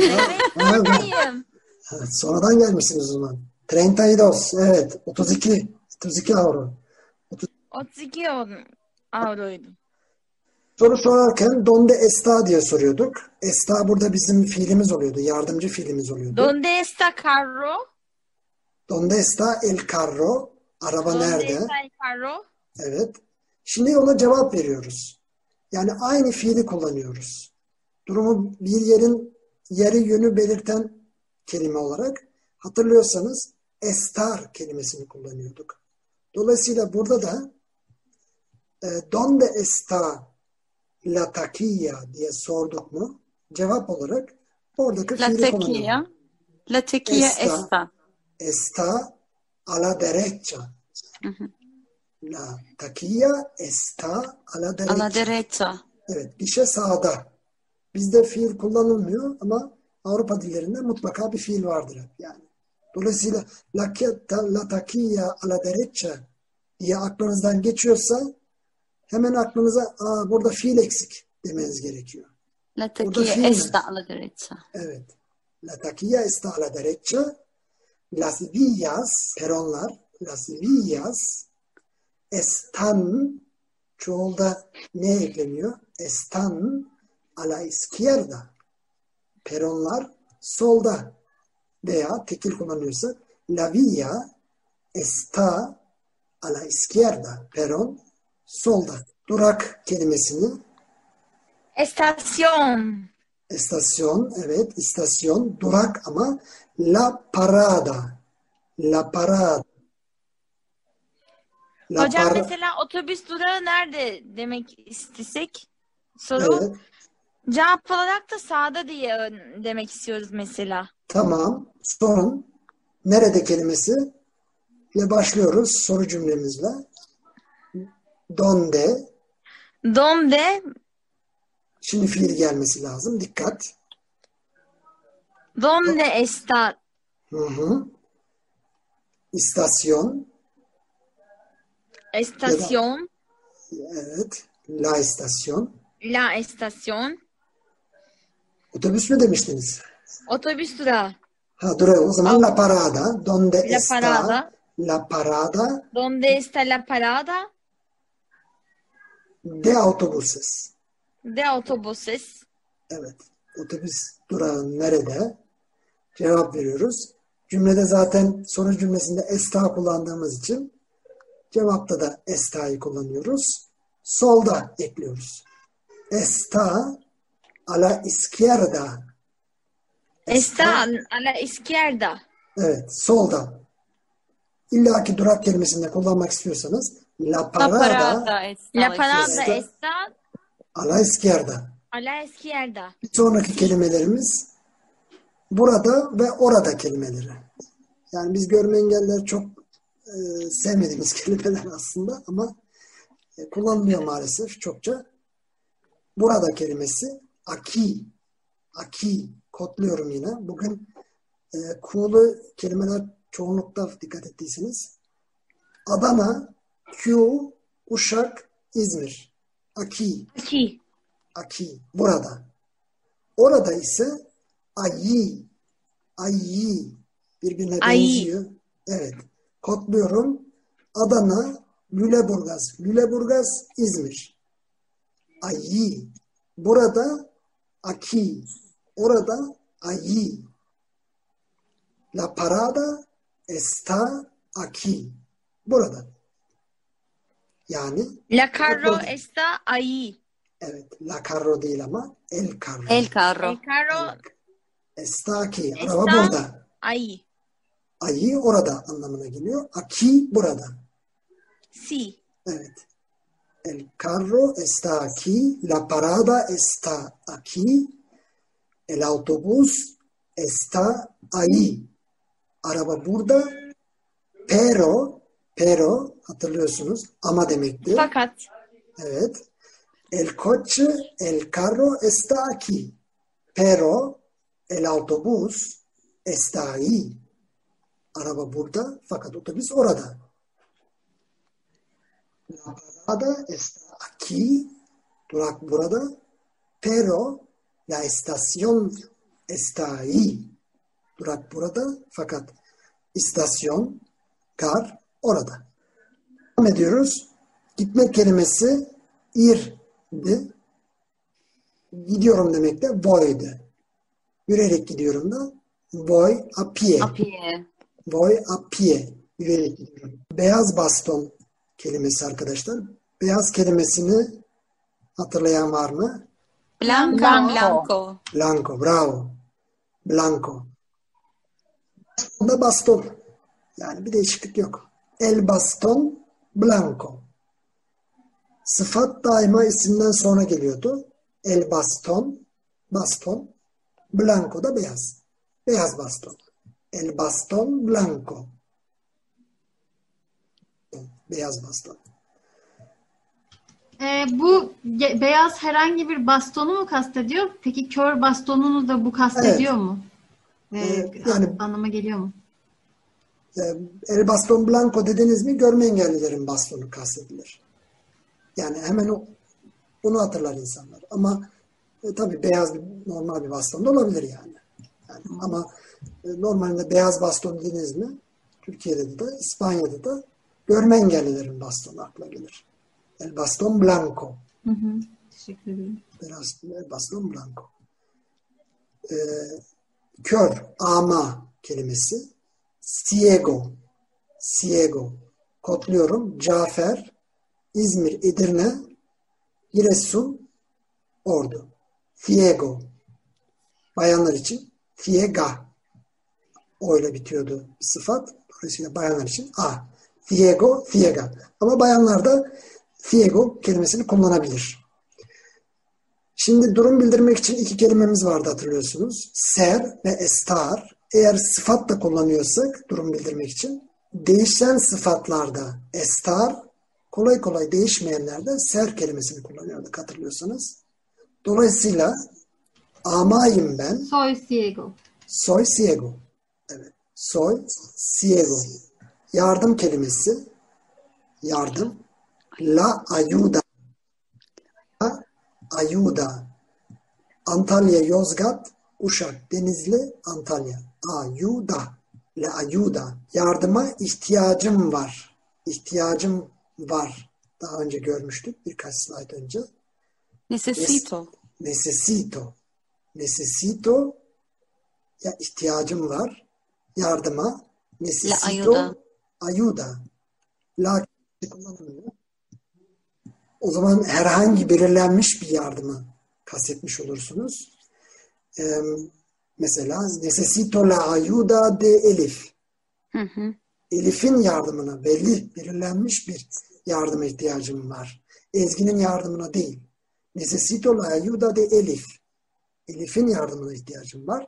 Speaker 1: ha,
Speaker 6: Buradayım.
Speaker 1: ha, sonradan gelmişsiniz o zaman. 32. Evet. 32. 32 euro.
Speaker 6: 32 oldum. avroydu.
Speaker 1: Soru sorarken donde está diye soruyorduk. Está burada bizim fiilimiz oluyordu. Yardımcı fiilimiz oluyordu.
Speaker 6: Donde está carro?
Speaker 1: Donde está el carro? Araba
Speaker 6: Donde
Speaker 1: nerede?
Speaker 6: está el carro?
Speaker 1: Evet. Şimdi ona cevap veriyoruz. Yani aynı fiili kullanıyoruz. Durumu bir yerin yeri yönü belirten kelime olarak hatırlıyorsanız estar kelimesini kullanıyorduk. Dolayısıyla burada da e, donde está la taquilla diye sorduk mu cevap olarak oradaki
Speaker 2: La
Speaker 1: fiili kullanıyoruz.
Speaker 2: tequilla. La tequilla
Speaker 1: Esta.
Speaker 2: está.
Speaker 1: está a la derecha. La taquilla está a la
Speaker 2: A
Speaker 1: derecha.
Speaker 2: la derecha.
Speaker 1: Evet, gişe sağda. Bizde fiil kullanılmıyor ama Avrupa dillerinde mutlaka bir fiil vardır yani. Dolayısıyla la, la taquilla a la derecha diye aklınızdan geçiyorsa hemen aklınıza Aa, burada fiil eksik demeniz gerekiyor.
Speaker 2: La
Speaker 1: Burada
Speaker 2: tequilla
Speaker 1: fiil mi?
Speaker 2: está a la derecha.
Speaker 1: Evet. La taquilla está a la derecha. Las villas, peronlar, las villas están, çoğulda ne ekleniyor? Están a la izquierda. Peronlar solda veya tekil kullanıyorsa la villa está a la izquierda. Peron solda. Durak kelimesini
Speaker 6: Estación.
Speaker 1: Estasyon, evet istasyon, durak ama la parada. La parada. La
Speaker 6: Hocam
Speaker 1: para-
Speaker 6: mesela otobüs durağı nerede demek istesek? Soru.
Speaker 1: Evet,
Speaker 6: Cevap olarak da sağda diye demek istiyoruz mesela.
Speaker 1: tamam. Son, nerede kelimesi? Ile başlıyoruz soru cümlemizle. Donde,
Speaker 6: Donde,
Speaker 1: şimdi fiil gelmesi lazım. Dikkat.
Speaker 6: donde está
Speaker 1: Hı hı. İstasyon,
Speaker 6: estación,
Speaker 1: evet. La istasyon.
Speaker 6: la estación,
Speaker 1: Otobüs mü demiştiniz?
Speaker 6: otobüs durağı,
Speaker 1: Ha dur o zaman la parada. Donde
Speaker 6: La
Speaker 1: está
Speaker 6: parada.
Speaker 1: la parada
Speaker 6: donde está la parada
Speaker 1: de autobuses.
Speaker 6: de autobuses.
Speaker 1: Evet. Otobüs durağı nerede? Cevap veriyoruz. Cümlede zaten soru cümlesinde está kullandığımız için cevapta da esta'yı kullanıyoruz. Solda ekliyoruz. Está a la izquierda.
Speaker 6: Está a la izquierda.
Speaker 1: Evet, solda. İlla ki durak kelimesini de kullanmak istiyorsanız La
Speaker 2: La
Speaker 1: parada
Speaker 6: La
Speaker 2: a
Speaker 6: parada
Speaker 1: Está-
Speaker 6: está
Speaker 1: a la izquierda.
Speaker 6: a la izquierda.
Speaker 1: Bir sonraki kelimelerimiz burada ve orada kelimeleri. Yani biz görme engelliler çok e, sevmediğimiz kelimeler aslında ama e, kullanılıyor maalesef çokça. Burada kelimesi aki. Aki. Kodluyorum yine. Bugün e, Q'lu kelimeler çoğunlukta dikkat ettiyseniz. Adana, Q, Uşak, İzmir. Aki.
Speaker 5: Aquí.
Speaker 1: Aki. Burada. Orada ise ayi. Ayi. Birbirine
Speaker 6: Ayi.
Speaker 1: benziyor. Evet. Kodluyorum. Adana, Lüleburgaz. Lüleburgaz, İzmir. Ayi. Burada aki. Orada ayi. La parada está aquí. Burada. Yani
Speaker 6: La carro está ahí.
Speaker 1: evet la carro değil ama el carro.
Speaker 2: El carro.
Speaker 6: El carro
Speaker 1: Está aquí.
Speaker 6: Está-
Speaker 1: Araba burada.
Speaker 6: ahí.
Speaker 1: Ayı orada anlamına geliyor. Aquí burada.
Speaker 6: Sí.
Speaker 1: Evet. El carro está aquí. La parada está aquí. El autobús está ahí. Araba burada. Pero, pero hatırlıyorsunuz ama demekti.
Speaker 6: Fakat
Speaker 1: Evet. El coche, el carro está aquí. Pero el autobús está ahí. Araba burada fakat otobüs orada. La parada está aquí. Durak burada. Pero la estación está ahí. Durak burada fakat istasyon, gar orada. Devam ediyoruz. Gitmek kelimesi irdi. Gidiyorum demek de voy'di. Yürüyerek gidiyorum da voy a pie.
Speaker 2: A pie.
Speaker 1: Voy a pie. Yürüyerek gidiyorum. Beyaz baston kelimesi arkadaşlar. Beyaz kelimesini hatırlayan var mı?
Speaker 2: Blanco.
Speaker 5: Blanco.
Speaker 2: Blanco.
Speaker 1: Bravo. Blanco. Baston da baston. Yani bir değişiklik yok. El baston, blanco. Sıfat daima isimden sonra geliyordu. El baston, baston. Blanco da beyaz. Beyaz baston. El baston blanco. Beyaz baston.
Speaker 3: Ee, bu beyaz herhangi bir bastonu mu kastediyor? Peki kör bastonunu da bu kastediyor mu? Ee,
Speaker 1: Ee, yani-
Speaker 3: anlama geliyor mu?
Speaker 1: E, El baston blanco dediniz mi görme engellilerin bastonu kastedilir. Yani hemen o, onu hatırlar insanlar. Ama e, tabii beyaz bir normal bir baston da olabilir yani. yani ama e, normalde beyaz baston dediniz mi Türkiye'de de İspanya'da da görme engellilerin bastonu akla gelir. El baston blanco.
Speaker 3: Hı hı. Teşekkür ederim.
Speaker 1: Biraz el baston blanco. E, kör, ama kelimesi. Ciego. Ciego. Kodluyorum. Cafer, İzmir, Edirne, Giresun, Ordu. Fiego. Bayanlar için fiega. O ile bitiyordu sıfat. Dolayısıyla bayanlar için a. Fiego, fiega. Ama bayanlar da fiego kelimesini kullanabilir. Şimdi durum bildirmek için iki kelimemiz vardı hatırlıyorsunuz. Ser ve estar. Eğer sıfat da kullanıyorsak durum bildirmek için değişen sıfatlarda estar, kolay kolay değişmeyenlerde ser kelimesini kullanıyorduk hatırlıyorsanız. Dolayısıyla amayım ben,
Speaker 3: Soy ciego.
Speaker 1: soy ciego. Evet, soy ciego. Yardım kelimesi, yardım. La ayuda. La ayuda. Antalya, Yozgat, Uşak, Denizli, Antalya. Ayuda. La ayuda. Yardıma ihtiyacım var. İhtiyacım var. Daha önce görmüştük birkaç slide önce.
Speaker 2: Necesito.
Speaker 1: Necesito. Necesito ya ihtiyacım var. Yardıma. Necesito.
Speaker 2: ayuda.
Speaker 1: Ayuda. La. O zaman herhangi belirlenmiş bir yardımı kastetmiş olursunuz. Mesela necesito la ayuda de Elif.
Speaker 2: Hı hı.
Speaker 1: Elif'in yardımına belli belirlenmiş bir yardıma ihtiyacım var. Ezgi'nin yardımına değil. Necesito la ayuda de Elif. Elif'in yardımına ihtiyacım var.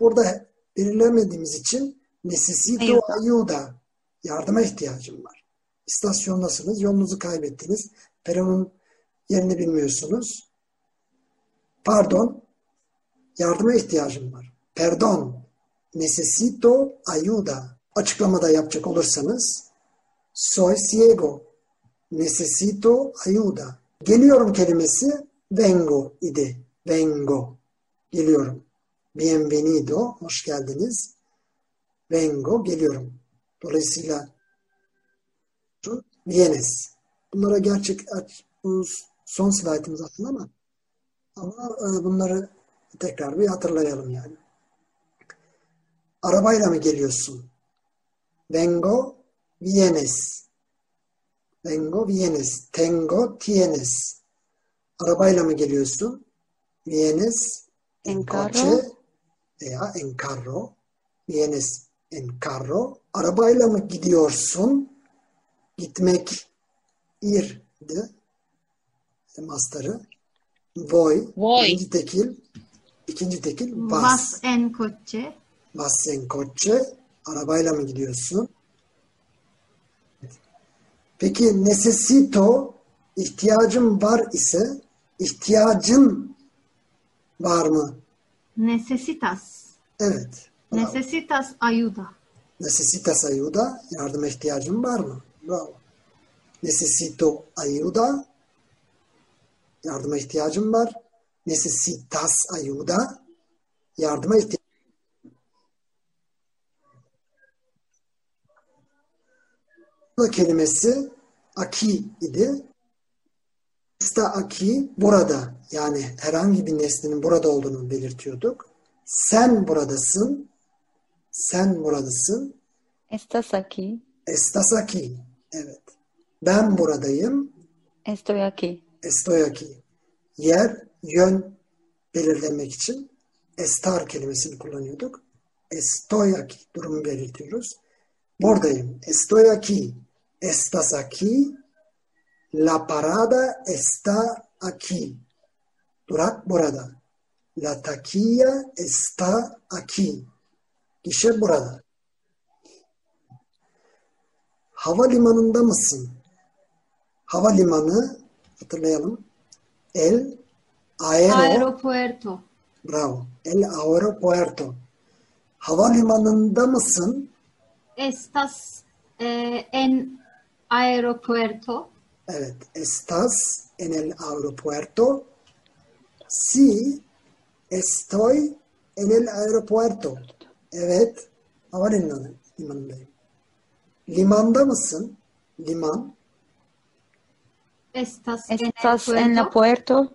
Speaker 1: Burada belirlemediğimiz için necesito
Speaker 2: Ayuda.
Speaker 1: ayuda. Yardıma ihtiyacım var. İstasyondasınız, yolunuzu kaybettiniz. Peronun yerini bilmiyorsunuz. Pardon, yardıma ihtiyacım var. Perdon, necesito ayuda. Açıklamada yapacak olursanız, soy ciego, necesito ayuda. Geliyorum kelimesi vengo idi. Vengo. Geliyorum. Bienvenido. Hoş geldiniz. Vengo. Geliyorum. Dolayısıyla vienes. Bunlara gerçek son slaytımız aslında ama ama e, bunları tekrar bir hatırlayalım yani. Arabayla mı geliyorsun? Vengo vienes. Vengo vienes. Tengo tienes. Arabayla mı geliyorsun? Vienes en coche veya en carro. Vienes en carro. Arabayla mı gidiyorsun? Gitmek irdi. Mastarı. Voy.
Speaker 6: Voy.
Speaker 1: Birinci tekil. İkinci tekil
Speaker 3: Vas
Speaker 1: vas.
Speaker 3: en coche.
Speaker 1: Vas en coche. Arabayla mı gidiyorsun? Peki necesito ihtiyacım var ise ihtiyacın var mı?
Speaker 3: Necesitas.
Speaker 1: Evet. Bravo.
Speaker 3: Necesitas ayuda.
Speaker 1: Necesitas ayuda. Yardıma ihtiyacın var mı? Bravo. Necesito ayuda. Yardıma ihtiyacım var. Necesitas ayuda. Yardıma ihtiyacım Bu kelimesi aki idi. Esta aki burada yani herhangi bir nesnenin burada olduğunu belirtiyorduk. Sen buradasın. Sen buradasın.
Speaker 2: Estás aquí.
Speaker 1: Estás aquí. Evet. Ben buradayım.
Speaker 2: Estoy aquí.
Speaker 1: Estoy aquí. Yer, yön belirlemek için estar kelimesini kullanıyorduk. Estoy aquí. Durumu belirtiyoruz. Buradayım. Estoy aquí. Estás aquí. La parada está aquí. Durak burada. La taquilla está aquí. Gişe burada. Havalimanında mısın? Havalimanı hatırlayalım. El aero,
Speaker 3: Aeropuerto.
Speaker 1: bravo. El aeropuerto. Havalimanında mısın?
Speaker 3: Estás eh, en aeropuerto.
Speaker 1: Evet. Estás en el aeropuerto. Sí, estoy en el aeropuerto. Evet. Havalimanı limanındayım. Limanda mısın? Liman.
Speaker 3: Estás,
Speaker 2: Estás
Speaker 3: en
Speaker 2: en
Speaker 3: el
Speaker 2: la
Speaker 3: puerto.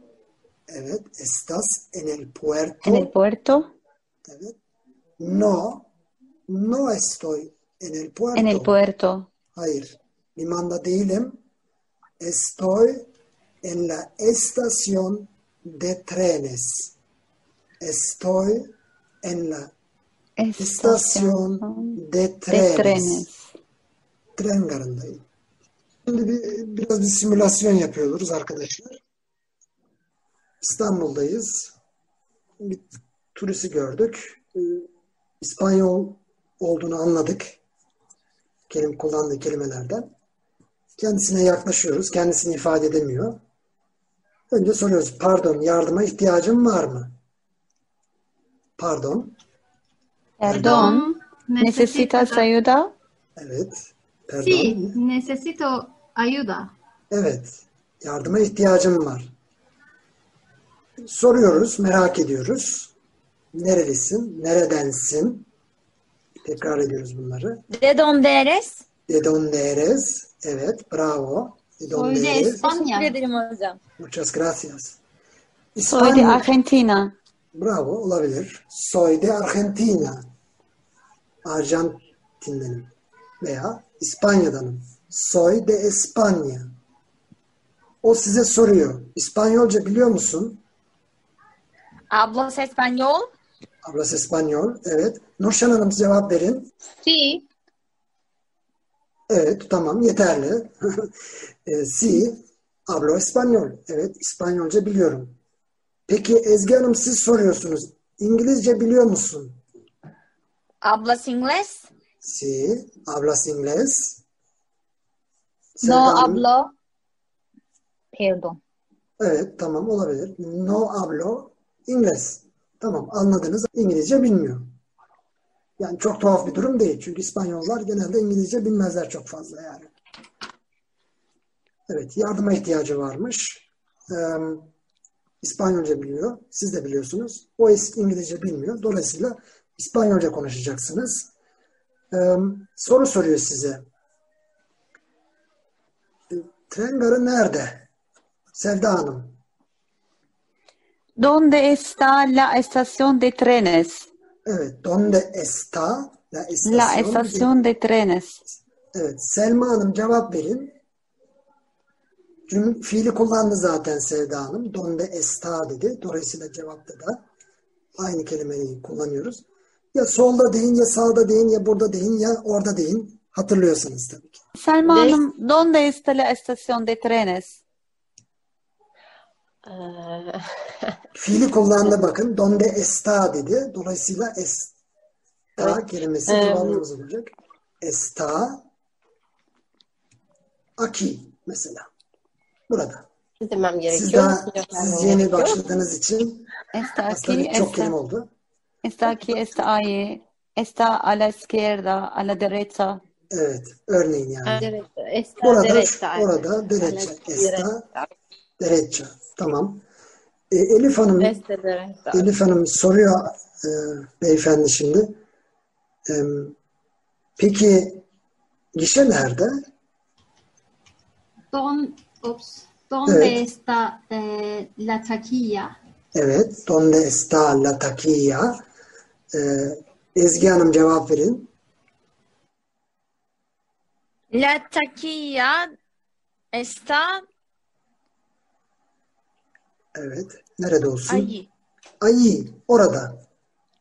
Speaker 1: Evet. Estás en el puerto.
Speaker 2: En el puerto.
Speaker 1: Evet. No, no estoy en el puerto.
Speaker 2: En el puerto.
Speaker 1: Hayır. Limanda değilim. Estoy en la estación de trenes. Estoy en la estación
Speaker 2: Estación
Speaker 1: de
Speaker 2: de
Speaker 1: trenes.
Speaker 2: trenes.
Speaker 1: Tren garındayım. Şimdi bir, biraz bir simülasyon yapıyoruz arkadaşlar. İstanbul'dayız. Bir turisti gördük. Ee, İspanyol olduğunu anladık. Kelim kullandığı kelimelerden. Kendisine yaklaşıyoruz. Kendisini ifade edemiyor. Önce soruyoruz. Pardon, yardıma ihtiyacın var mı? Pardon.
Speaker 2: Perdón. ¿Necesitas ayuda?
Speaker 1: Evet. Pardon.
Speaker 3: Sí, necesito ayuda.
Speaker 1: Evet. Yardıma ihtiyacım var. Soruyoruz, merak ediyoruz. Nerelisin? Neredensin? Tekrar ediyoruz bunları.
Speaker 6: ¿De dónde eres?
Speaker 1: De donde eres? Evet, bravo. De donde
Speaker 3: Soy de
Speaker 1: eres?
Speaker 3: España.
Speaker 6: Teşekkür ederim hocam.
Speaker 1: Muchas gracias.
Speaker 2: Soy de
Speaker 1: İspanya.
Speaker 2: Argentina.
Speaker 1: Bravo, olabilir. Soy de Argentina. Arjantin'denim. Veya İspanya'danım. Soy de España. O size soruyor. İspanyolca biliyor musun?
Speaker 6: ¿Hablas español?
Speaker 1: Hablas español. Evet. Nurşen Hanım cevap verin.
Speaker 5: Sí,
Speaker 1: Evet, tamam, yeterli. e, si, hablo español. Evet, İspanyolca biliyorum. Peki Ezgi Hanım siz soruyorsunuz. İngilizce biliyor musun?
Speaker 6: ¿Hablas inglés?
Speaker 1: Si, hablas inglés.
Speaker 5: No
Speaker 1: Sevda Hanım,
Speaker 5: hablo. Perdón.
Speaker 1: Evet, tamam olabilir. No hablo inglés. Tamam, anladınız. İngilizce bilmiyor. Yani çok tuhaf bir durum değil. Çünkü İspanyollar genelde İngilizce bilmezler çok fazla yani. Evet, yardıma ihtiyacı varmış. Ee, İspanyolca biliyor. Siz de biliyorsunuz. O es- İngilizce bilmiyor. Dolayısıyla İspanyolca konuşacaksınız. Ee, soru soruyor size. Ee, Tren garı nerede? Sevda Hanım.
Speaker 2: ¿Dónde está la estación de trenes?
Speaker 1: Evet. Donde está la
Speaker 2: La
Speaker 1: estación?
Speaker 2: estación de trenes.
Speaker 1: Evet. Selma Hanım cevap verin. Cüm fiili kullandı zaten Sevda Hanım. Donde está dedi. Dolayısıyla cevapta da aynı kelimeyi kullanıyoruz. Ya solda deyin, ya sağda deyin, ya burada deyin, ya orada deyin. Hatırlıyorsanız tabii ki.
Speaker 2: Selma
Speaker 4: Ve-
Speaker 2: Hanım, ¿dónde está la estación de trenes?
Speaker 4: Ee,
Speaker 1: Fiili kullandı bakın. Donde está dedi. Dolayısıyla está
Speaker 4: Evet.
Speaker 1: kelimesi
Speaker 4: Ee,
Speaker 1: devamımız olacak. Está aquí mesela. Burada.
Speaker 4: demem
Speaker 1: Siz
Speaker 4: gerekiyor?
Speaker 1: daha
Speaker 4: Yok,
Speaker 1: siz yeni
Speaker 4: gerekiyor.
Speaker 1: başladığınız için
Speaker 2: Está
Speaker 1: aslında
Speaker 2: aquí,
Speaker 1: çok kelime
Speaker 2: está,
Speaker 1: oldu.
Speaker 2: está aquí, está ahí, está a la izquierda, a la derecha.
Speaker 1: Evet. Örneğin yani.
Speaker 4: Evet, esta
Speaker 1: Orada,
Speaker 4: derecha.
Speaker 1: orada derece.
Speaker 4: Esta
Speaker 1: Derece. Tamam. E, Elif Hanım. Elif Hanım soruyor e, beyefendi şimdi. E, peki gişe nerede?
Speaker 3: Don, ops, ¿Dónde
Speaker 1: Evet.
Speaker 3: está eh, la taquilla?
Speaker 1: Evet. Donde está la taquilla? E, Ezgi Hanım cevap verin.
Speaker 6: La taquilla está
Speaker 1: Evet. Nerede olsun?
Speaker 6: allí.
Speaker 1: Ahí. Orada.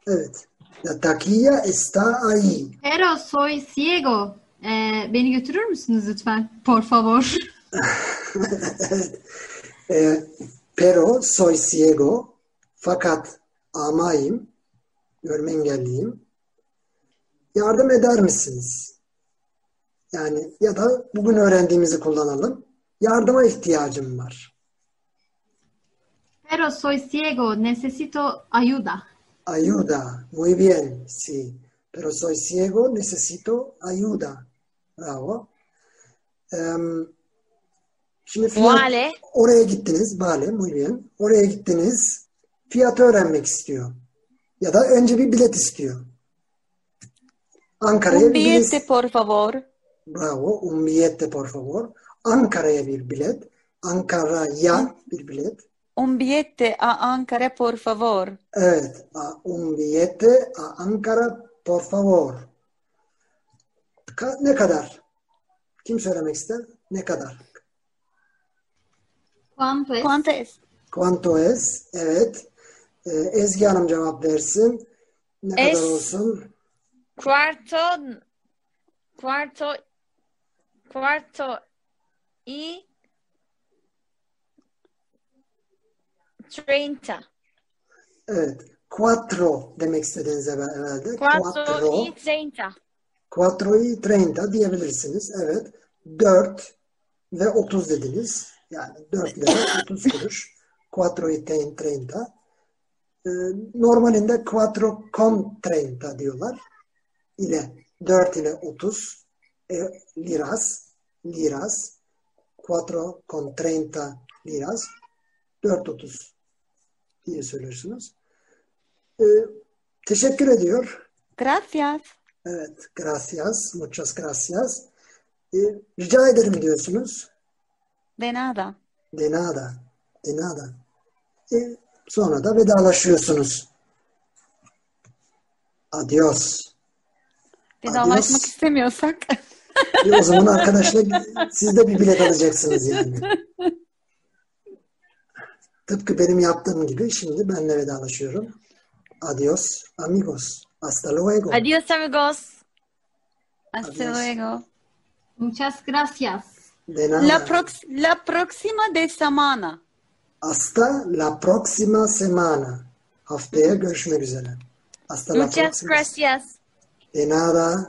Speaker 1: Evet. La taquilla está ahí.
Speaker 3: Pero soy ciego. Eh, beni götürür müsünüz lütfen? Por favor.
Speaker 1: Evet. E, pero soy ciego. Fakat amayım. Görme engelliyim. Yardım eder misiniz? Yani ya da bugün öğrendiğimizi kullanalım. Yardıma ihtiyacım var.
Speaker 3: Pero soy ciego. Necesito ayuda.
Speaker 1: Ayuda. Muy bien. Sí. Pero soy ciego. Necesito ayuda. Bravo. Em, şimdi fiyat,
Speaker 6: Vale.
Speaker 1: oraya gittiniz. Vale. Muy bien. Oraya gittiniz. Fiyatı öğrenmek istiyor. Ya da önce bir bilet istiyor. Ankara'ya
Speaker 2: Un
Speaker 1: bir bilet.
Speaker 2: billete, por favor.
Speaker 1: Bravo. Un billete por favor. Ankara'ya bir bilet. Ankara'ya bir bilet.
Speaker 2: Un billete a Ankara, por favor.
Speaker 1: Evet. A, un billete a Ankara por favor. Ka- ne kadar? Kim söylemek ister? Ne kadar?
Speaker 3: ¿Cuánto es?
Speaker 2: ¿Cuánto es?
Speaker 1: Quanto es? Evet. Ee, Ezgi Hanım cevap versin. Ne
Speaker 6: Es-
Speaker 1: kadar olsun?
Speaker 6: Cuarto, cuarto, cuarto y treinta.
Speaker 1: Evet. Quattro demek istediğiniz evvel- herhalde.
Speaker 6: Cuatro y treinta.
Speaker 1: Quattro y treinta diyebilirsiniz. Evet. 4 ve 30 dediniz. Yani 4 lira 30 kuruş. Quattro y treinta. Ee, normalinde quattro con treinta diyorlar. ile 4 ile 30 e, liras liras quattro con treinta liras 4.30 diye söylüyorsunuz. Ee, teşekkür ediyor.
Speaker 2: Gracias.
Speaker 1: Evet, gracias, muchas gracias. Ee, rica ederim diyorsunuz.
Speaker 2: De nada.
Speaker 1: De nada, de nada. Ee, sonra da vedalaşıyorsunuz. Adios.
Speaker 2: Vedalaşmak
Speaker 1: Adios.
Speaker 2: istemiyorsak.
Speaker 1: E, o zaman arkadaşlar siz de bir bilet alacaksınız yani. Tıpkı benim yaptığım gibi şimdi ben de vedalaşıyorum. Adios amigos. Hasta luego.
Speaker 6: Adiós amigos.
Speaker 2: Hasta luego.
Speaker 3: Muchas gracias.
Speaker 1: De nada.
Speaker 2: La, prox- la próxima de semana.
Speaker 1: Hasta la próxima semana. Haftaya görüşmek üzere. Hasta la
Speaker 6: Muchas
Speaker 1: próxima.
Speaker 6: gracias.
Speaker 1: De nada.